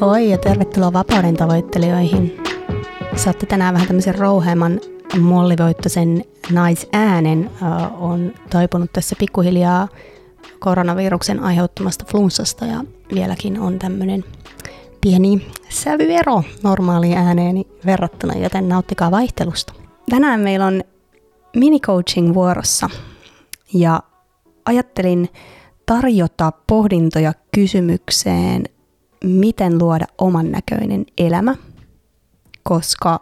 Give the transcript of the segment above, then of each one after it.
Hoi ja tervetuloa vapauden tavoittelijoihin. Saatte tänään vähän tämmöisen rouheeman mollivoittoisen naisäänen. Uh, on toipunut tässä pikkuhiljaa koronaviruksen aiheuttamasta flunssasta ja vieläkin on tämmöinen pieni sävyero normaaliin ääneeni verrattuna, joten nauttikaa vaihtelusta. Tänään meillä on mini-coaching vuorossa ja ajattelin tarjota pohdintoja kysymykseen, miten luoda oman näköinen elämä, koska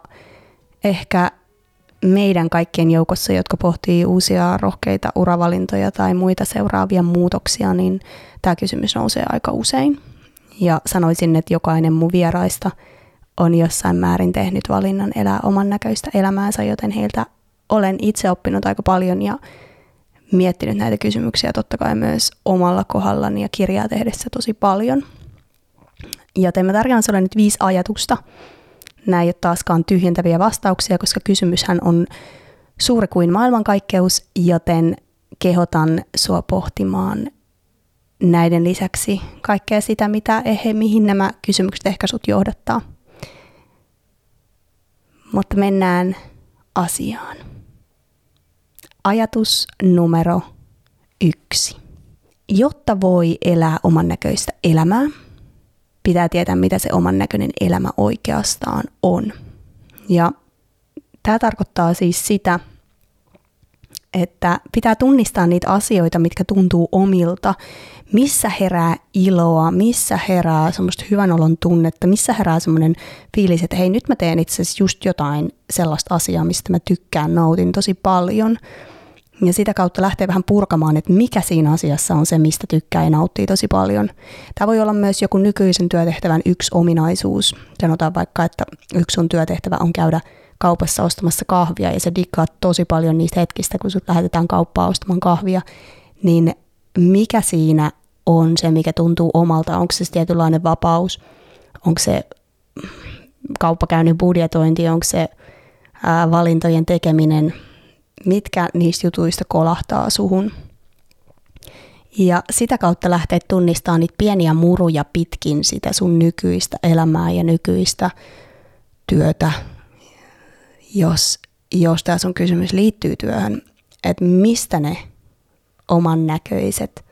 ehkä meidän kaikkien joukossa, jotka pohtii uusia rohkeita uravalintoja tai muita seuraavia muutoksia, niin tämä kysymys nousee aika usein. Ja sanoisin, että jokainen mun vieraista on jossain määrin tehnyt valinnan elää oman näköistä elämäänsä, joten heiltä olen itse oppinut aika paljon ja miettinyt näitä kysymyksiä totta kai myös omalla kohdallani ja kirjaa tehdessä tosi paljon. Joten mä tarjoan sulle nyt viisi ajatusta. Nämä ei ole taaskaan tyhjentäviä vastauksia, koska kysymyshän on suuri kuin maailmankaikkeus, joten kehotan sua pohtimaan näiden lisäksi kaikkea sitä, mitä, ehe, mihin nämä kysymykset ehkä sut johdattaa. Mutta mennään asiaan. Ajatus numero yksi. Jotta voi elää oman näköistä elämää, pitää tietää, mitä se oman näköinen elämä oikeastaan on. Ja tämä tarkoittaa siis sitä, että pitää tunnistaa niitä asioita, mitkä tuntuu omilta, missä herää iloa, missä herää semmoista hyvän olon tunnetta, missä herää semmoinen fiilis, että hei nyt mä teen itse asiassa just jotain sellaista asiaa, mistä mä tykkään, nautin tosi paljon – ja sitä kautta lähtee vähän purkamaan, että mikä siinä asiassa on se, mistä tykkää ja nauttii tosi paljon. Tämä voi olla myös joku nykyisen työtehtävän yksi ominaisuus. Sanotaan vaikka, että yksi sun työtehtävä on käydä kaupassa ostamassa kahvia ja se diggaat tosi paljon niistä hetkistä, kun sut lähetetään kauppaa ostamaan kahvia, niin mikä siinä on se, mikä tuntuu omalta? Onko se tietynlainen vapaus? Onko se kauppakäynnin budjetointi? Onko se ää, valintojen tekeminen? Mitkä niistä jutuista kolahtaa suhun. Ja sitä kautta lähtee tunnistamaan niitä pieniä muruja pitkin sitä sun nykyistä elämää ja nykyistä työtä, jos, jos tämä sun kysymys liittyy työhön, että mistä ne oman näköiset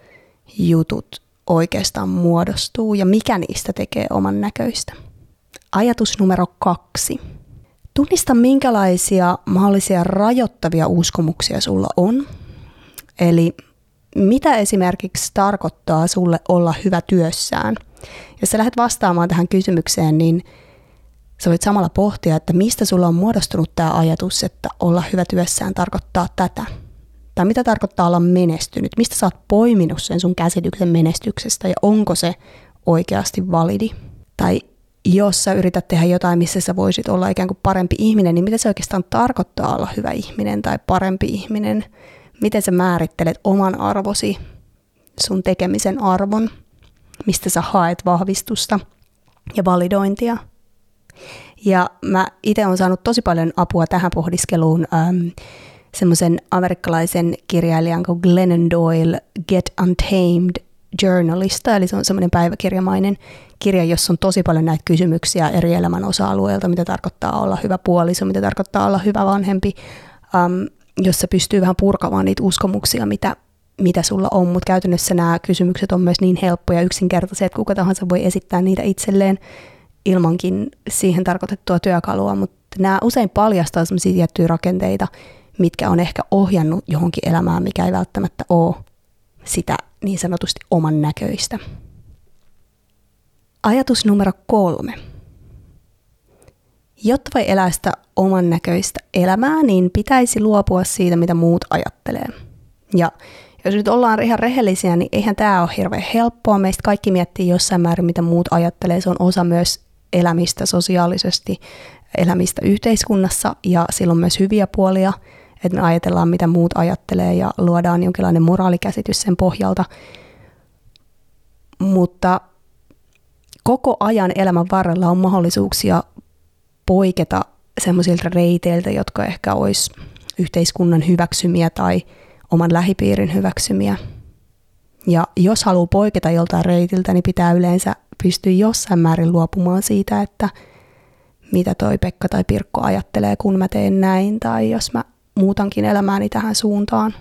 jutut oikeastaan muodostuu ja mikä niistä tekee oman näköistä. Ajatus numero kaksi – Tunnista, minkälaisia mahdollisia rajoittavia uskomuksia sulla on. Eli mitä esimerkiksi tarkoittaa sulle olla hyvä työssään. Jos sä lähdet vastaamaan tähän kysymykseen, niin sä voit samalla pohtia, että mistä sulla on muodostunut tämä ajatus, että olla hyvä työssään tarkoittaa tätä. Tai mitä tarkoittaa olla menestynyt, mistä sä oot poiminut sen sun käsityksen menestyksestä ja onko se oikeasti validi. Tai jos sä yrität tehdä jotain, missä sä voisit olla ikään kuin parempi ihminen, niin mitä se oikeastaan tarkoittaa olla hyvä ihminen tai parempi ihminen? Miten sä määrittelet oman arvosi, sun tekemisen arvon, mistä sä haet vahvistusta ja validointia? Ja mä itse olen saanut tosi paljon apua tähän pohdiskeluun ähm, semmoisen amerikkalaisen kirjailijan kuin Glennon Doyle Get Untamed Journalista, eli se on semmoinen päiväkirjamainen kirja, jossa on tosi paljon näitä kysymyksiä eri elämän osa-alueilta, mitä tarkoittaa olla hyvä puoliso, mitä tarkoittaa olla hyvä vanhempi, um, jossa pystyy vähän purkamaan niitä uskomuksia, mitä, mitä sulla on, mutta käytännössä nämä kysymykset on myös niin helppoja ja yksinkertaisia, että kuka tahansa voi esittää niitä itselleen ilmankin siihen tarkoitettua työkalua, mutta nämä usein paljastaa sellaisia tiettyjä rakenteita, mitkä on ehkä ohjannut johonkin elämään, mikä ei välttämättä ole sitä niin sanotusti oman näköistä. Ajatus numero kolme. Jotta voi elää sitä oman näköistä elämää, niin pitäisi luopua siitä, mitä muut ajattelee. Ja jos nyt ollaan ihan rehellisiä, niin eihän tämä ole hirveän helppoa. Meistä kaikki miettii jossain määrin, mitä muut ajattelee. Se on osa myös elämistä sosiaalisesti, elämistä yhteiskunnassa ja silloin myös hyviä puolia, että me ajatellaan, mitä muut ajattelee ja luodaan jonkinlainen moraalikäsitys sen pohjalta. Mutta koko ajan elämän varrella on mahdollisuuksia poiketa semmoisilta reiteiltä, jotka ehkä olisi yhteiskunnan hyväksymiä tai oman lähipiirin hyväksymiä. Ja jos haluaa poiketa joltain reitiltä, niin pitää yleensä pystyä jossain määrin luopumaan siitä, että mitä toi Pekka tai Pirkko ajattelee, kun mä teen näin, tai jos mä muutankin elämääni tähän suuntaan.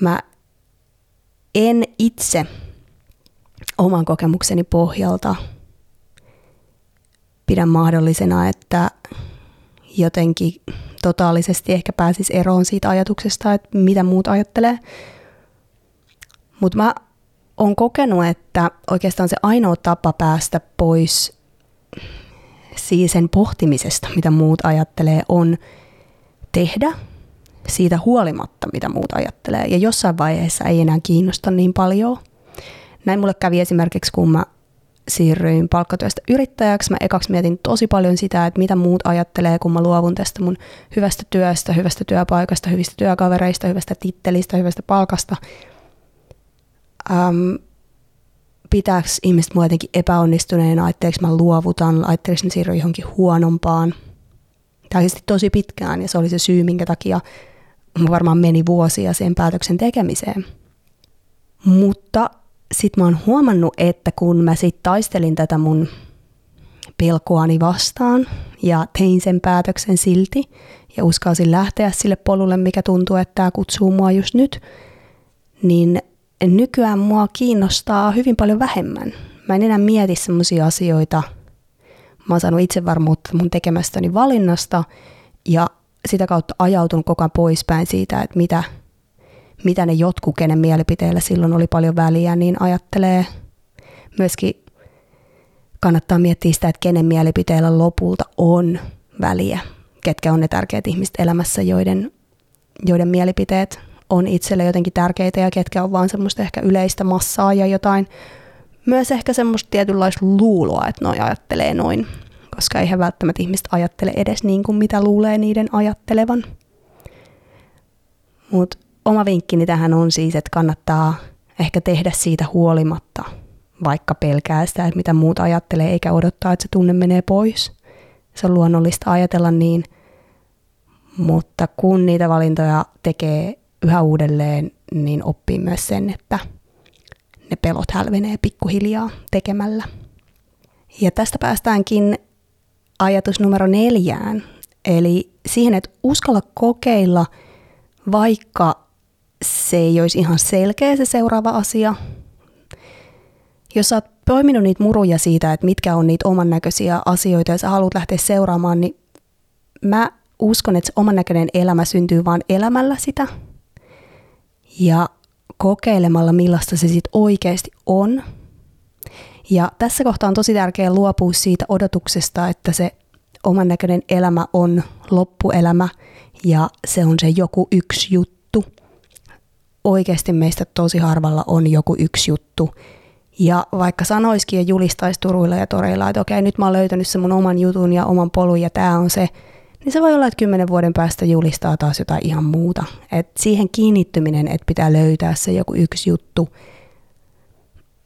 Mä en itse oman kokemukseni pohjalta pidä mahdollisena, että jotenkin totaalisesti ehkä pääsisi eroon siitä ajatuksesta, että mitä muut ajattelee. Mutta mä oon kokenut, että oikeastaan se ainoa tapa päästä pois siis sen pohtimisesta, mitä muut ajattelee, on tehdä siitä huolimatta, mitä muut ajattelee. Ja jossain vaiheessa ei enää kiinnosta niin paljon. Näin mulle kävi esimerkiksi, kun mä siirryin palkkatyöstä yrittäjäksi. Mä ekaksi mietin tosi paljon sitä, että mitä muut ajattelee, kun mä luovun tästä mun hyvästä työstä, hyvästä työpaikasta, hyvistä työkavereista, hyvästä tittelistä, hyvästä palkasta. Ähm, pitääkö ihmiset mua jotenkin epäonnistuneena, ajatteliko mä luovutan, ajatteliko mä siirryn johonkin huonompaan. Tämä tosi pitkään ja se oli se syy, minkä takia mä varmaan meni vuosia sen päätöksen tekemiseen. Mutta sitten mä oon huomannut, että kun mä sitten taistelin tätä mun pelkoani vastaan ja tein sen päätöksen silti ja uskalsin lähteä sille polulle, mikä tuntuu, että tämä kutsuu mua just nyt, niin nykyään mua kiinnostaa hyvin paljon vähemmän. Mä en enää mieti semmoisia asioita. Mä oon saanut itsevarmuutta mun tekemästäni valinnasta ja sitä kautta ajautunut koko ajan poispäin siitä, että mitä, mitä ne jotkut, kenen mielipiteillä silloin oli paljon väliä, niin ajattelee myöskin kannattaa miettiä sitä, että kenen mielipiteillä lopulta on väliä, ketkä on ne tärkeät ihmiset elämässä, joiden, joiden mielipiteet on itselle jotenkin tärkeitä ja ketkä on vaan semmoista ehkä yleistä massaa ja jotain, myös ehkä semmoista tietynlaista luuloa, että noi ajattelee noin, koska eihän välttämättä ihmiset ajattele edes niin kuin mitä luulee niiden ajattelevan. Mutta oma vinkkini tähän on siis, että kannattaa ehkä tehdä siitä huolimatta, vaikka pelkää sitä, että mitä muut ajattelee, eikä odottaa, että se tunne menee pois. Se on luonnollista ajatella niin, mutta kun niitä valintoja tekee yhä uudelleen, niin oppii myös sen, että ne pelot hälvenee pikkuhiljaa tekemällä. Ja tästä päästäänkin ajatus numero neljään, eli siihen, että uskalla kokeilla, vaikka se ei olisi ihan selkeä se seuraava asia. Jos sä oot poiminut niitä muruja siitä, että mitkä on niitä oman näköisiä asioita ja sä haluat lähteä seuraamaan, niin mä uskon, että se oman näköinen elämä syntyy vain elämällä sitä – ja kokeilemalla, millaista se sitten oikeasti on. Ja tässä kohtaa on tosi tärkeää luopua siitä odotuksesta, että se oman näköinen elämä on loppuelämä ja se on se joku yksi juttu. Oikeasti meistä tosi harvalla on joku yksi juttu. Ja vaikka sanoisikin ja julistaisi turuilla ja toreilla, että okei, nyt mä oon löytänyt se mun oman jutun ja oman polun ja tämä on se, niin se voi olla, että kymmenen vuoden päästä julistaa taas jotain ihan muuta. Et siihen kiinnittyminen, että pitää löytää se joku yksi juttu,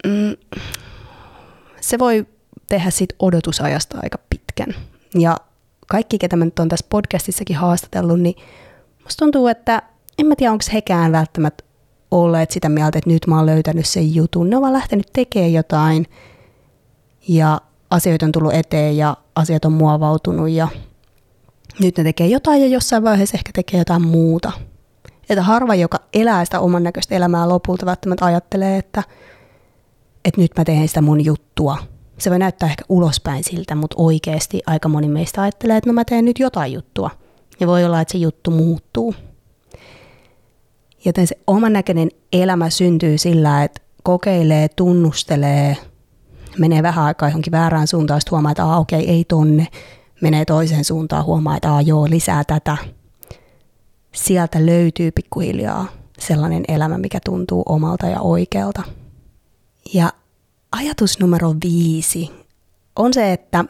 mm, se voi tehdä siitä odotusajasta aika pitkän. Ja kaikki, ketä mä nyt on tässä podcastissakin haastatellut, niin musta tuntuu, että en mä tiedä, onko hekään välttämättä olleet sitä mieltä, että nyt mä oon löytänyt sen jutun. Ne vaan lähtenyt tekemään jotain ja asioita on tullut eteen ja asiat on muovautunut ja nyt ne tekee jotain ja jossain vaiheessa ehkä tekee jotain muuta. Että harva, joka elää sitä oman näköistä elämää lopulta, välttämättä ajattelee, että, että nyt mä teen sitä mun juttua. Se voi näyttää ehkä ulospäin siltä, mutta oikeasti aika moni meistä ajattelee, että no mä teen nyt jotain juttua. Ja voi olla, että se juttu muuttuu. Joten se oman näköinen elämä syntyy sillä, että kokeilee, tunnustelee, menee vähän aikaa johonkin väärään suuntaan, sitten huomaa, että okei, okay, ei tonne, menee toiseen suuntaan, huomaa, että Aa, joo, lisää tätä. Sieltä löytyy pikkuhiljaa sellainen elämä, mikä tuntuu omalta ja oikealta. Ja ajatus numero viisi on se, että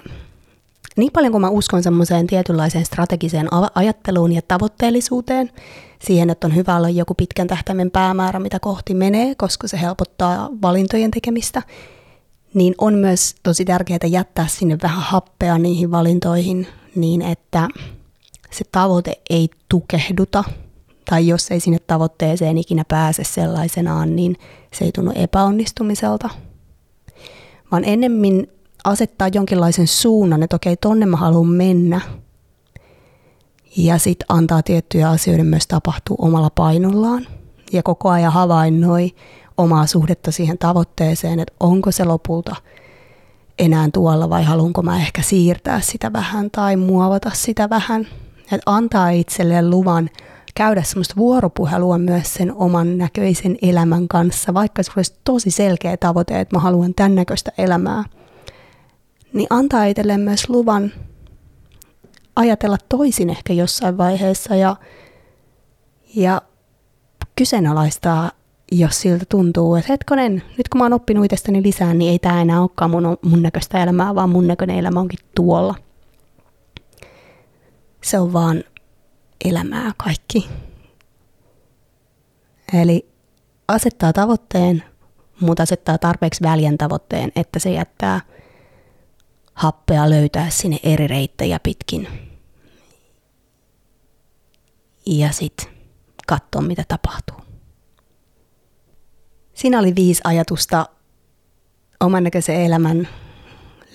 niin paljon kuin mä uskon semmoiseen tietynlaiseen strategiseen ajatteluun ja tavoitteellisuuteen, siihen, että on hyvä olla joku pitkän tähtäimen päämäärä, mitä kohti menee, koska se helpottaa valintojen tekemistä, niin on myös tosi tärkeää jättää sinne vähän happea niihin valintoihin niin, että se tavoite ei tukehduta tai jos ei sinne tavoitteeseen ikinä pääse sellaisenaan, niin se ei tunnu epäonnistumiselta. Vaan ennemmin asettaa jonkinlaisen suunnan, että okei, tonne mä haluan mennä. Ja sitten antaa tiettyjä asioiden myös tapahtua omalla painollaan. Ja koko ajan havainnoi omaa suhdetta siihen tavoitteeseen, että onko se lopulta enää tuolla vai haluanko mä ehkä siirtää sitä vähän tai muovata sitä vähän. Että antaa itselleen luvan käydä semmoista vuoropuhelua myös sen oman näköisen elämän kanssa, vaikka se olisi tosi selkeä tavoite, että mä haluan tämän näköistä elämää, niin antaa itselleen myös luvan ajatella toisin ehkä jossain vaiheessa ja, ja kyseenalaistaa, jos siltä tuntuu, että hetkonen, nyt kun mä oon oppinut itsestäni lisää, niin ei tämä enää olekaan mun, mun näköistä elämää, vaan mun näköinen elämä onkin tuolla. Se on vaan elämää kaikki. Eli asettaa tavoitteen, mutta asettaa tarpeeksi väljän tavoitteen, että se jättää happea löytää sinne eri reittejä pitkin. Ja sitten katsoa, mitä tapahtuu. Siinä oli viisi ajatusta oman näköisen elämän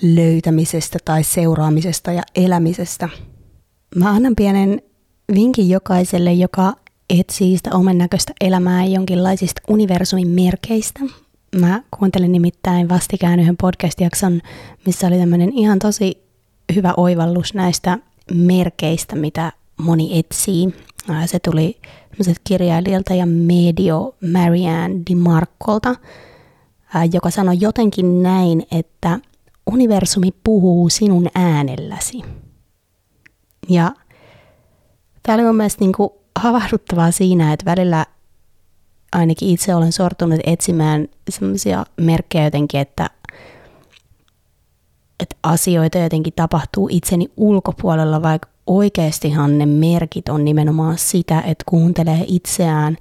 löytämisestä tai seuraamisesta ja elämisestä. Mä annan pienen vinkin jokaiselle, joka etsii sitä oman näköistä elämää jonkinlaisista universumin merkeistä. Mä kuuntelin nimittäin vastikään yhden podcast-jakson, missä oli tämmöinen ihan tosi hyvä oivallus näistä merkeistä, mitä moni etsii. Se tuli kirjailijalta ja medio Marianne DiMarcolta, joka sanoi jotenkin näin, että universumi puhuu sinun äänelläsi. Ja Tämä oli mun mielestä niin kuin havahduttavaa siinä, että välillä ainakin itse olen sortunut etsimään sellaisia merkkejä jotenkin, että, että asioita jotenkin tapahtuu itseni ulkopuolella, vaikka oikeastihan ne merkit on nimenomaan sitä, että kuuntelee itseään,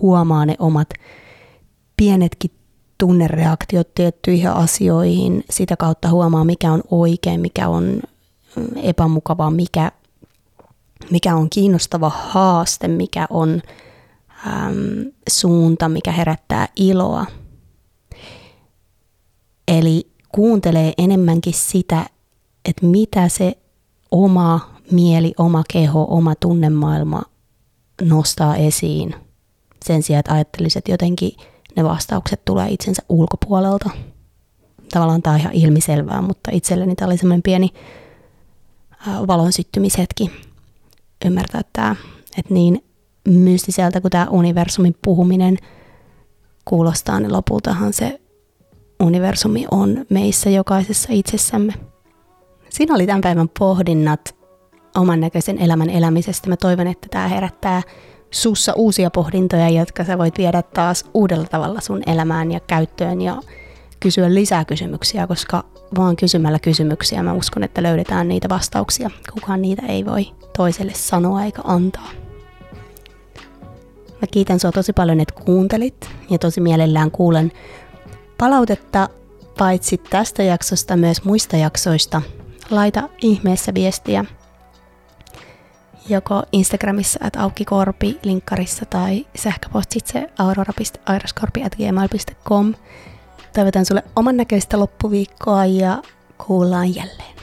huomaa ne omat pienetkin tunnereaktiot tiettyihin asioihin, sitä kautta huomaa, mikä on oikein, mikä on epämukavaa, mikä mikä on kiinnostava haaste, mikä on äm, suunta, mikä herättää iloa. Eli kuuntelee enemmänkin sitä, että mitä se oma mieli, oma keho, oma tunnemaailma nostaa esiin. Sen sijaan, että ajattelisit, että jotenkin ne vastaukset tulee itsensä ulkopuolelta. Tavallaan tämä on ihan ilmiselvää, mutta itselleni tämä oli semmoinen pieni valon syttymishetki ymmärtää tämä, että niin mystiseltä kuin tämä universumin puhuminen kuulostaa, niin lopultahan se universumi on meissä jokaisessa itsessämme. Siinä oli tämän päivän pohdinnat oman näköisen elämän elämisestä. Mä toivon, että tämä herättää sussa uusia pohdintoja, jotka sä voit viedä taas uudella tavalla sun elämään ja käyttöön ja kysyä lisää kysymyksiä, koska vaan kysymällä kysymyksiä mä uskon, että löydetään niitä vastauksia. Kukaan niitä ei voi toiselle sanoa eikä antaa. Mä kiitän sua tosi paljon, että kuuntelit ja tosi mielellään kuulen palautetta paitsi tästä jaksosta myös muista jaksoista. Laita ihmeessä viestiä joko Instagramissa at aukikorpi linkkarissa tai sähköpostitse aurora.airaskorpi.gmail.com. Toivotan sulle oman näköistä loppuviikkoa ja kuullaan jälleen.